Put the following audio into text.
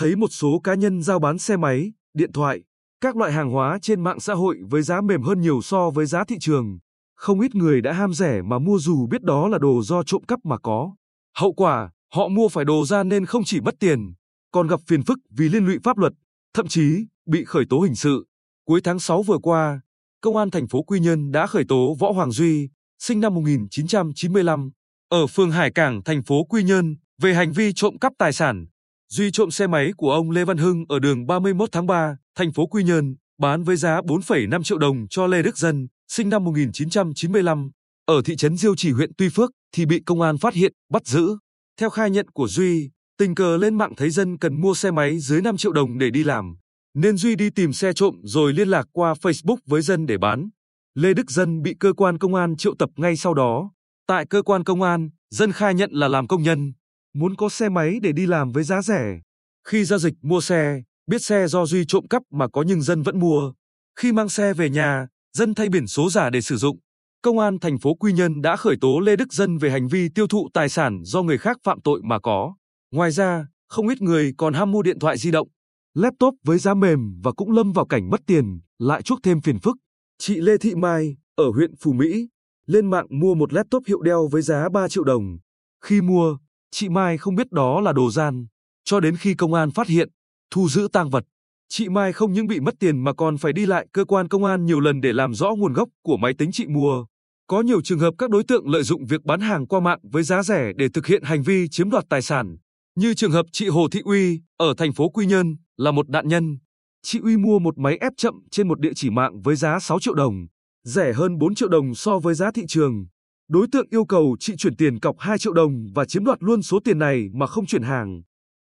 thấy một số cá nhân giao bán xe máy, điện thoại, các loại hàng hóa trên mạng xã hội với giá mềm hơn nhiều so với giá thị trường. Không ít người đã ham rẻ mà mua dù biết đó là đồ do trộm cắp mà có. Hậu quả, họ mua phải đồ ra nên không chỉ mất tiền, còn gặp phiền phức vì liên lụy pháp luật, thậm chí bị khởi tố hình sự. Cuối tháng 6 vừa qua, Công an thành phố Quy Nhơn đã khởi tố Võ Hoàng Duy, sinh năm 1995, ở phường Hải Cảng, thành phố Quy Nhơn, về hành vi trộm cắp tài sản. Duy trộm xe máy của ông Lê Văn Hưng ở đường 31 tháng 3, thành phố Quy Nhơn, bán với giá 4,5 triệu đồng cho Lê Đức Dân, sinh năm 1995, ở thị trấn Diêu Trì huyện Tuy Phước, thì bị công an phát hiện, bắt giữ. Theo khai nhận của Duy, tình cờ lên mạng thấy dân cần mua xe máy dưới 5 triệu đồng để đi làm, nên Duy đi tìm xe trộm rồi liên lạc qua Facebook với dân để bán. Lê Đức Dân bị cơ quan công an triệu tập ngay sau đó. Tại cơ quan công an, Dân khai nhận là làm công nhân, muốn có xe máy để đi làm với giá rẻ. Khi giao dịch mua xe, biết xe do Duy trộm cắp mà có nhưng Dân vẫn mua. Khi mang xe về nhà, Dân thay biển số giả để sử dụng. Công an thành phố Quy Nhơn đã khởi tố Lê Đức Dân về hành vi tiêu thụ tài sản do người khác phạm tội mà có. Ngoài ra, không ít người còn ham mua điện thoại di động, laptop với giá mềm và cũng lâm vào cảnh mất tiền, lại chuốc thêm phiền phức. Chị Lê Thị Mai, ở huyện Phú Mỹ, lên mạng mua một laptop hiệu đeo với giá 3 triệu đồng. Khi mua, chị Mai không biết đó là đồ gian, cho đến khi công an phát hiện, thu giữ tang vật. Chị Mai không những bị mất tiền mà còn phải đi lại cơ quan công an nhiều lần để làm rõ nguồn gốc của máy tính chị mua. Có nhiều trường hợp các đối tượng lợi dụng việc bán hàng qua mạng với giá rẻ để thực hiện hành vi chiếm đoạt tài sản. Như trường hợp chị Hồ Thị Uy ở thành phố Quy Nhơn là một nạn nhân. Chị Uy mua một máy ép chậm trên một địa chỉ mạng với giá 6 triệu đồng, rẻ hơn 4 triệu đồng so với giá thị trường. Đối tượng yêu cầu chị chuyển tiền cọc 2 triệu đồng và chiếm đoạt luôn số tiền này mà không chuyển hàng.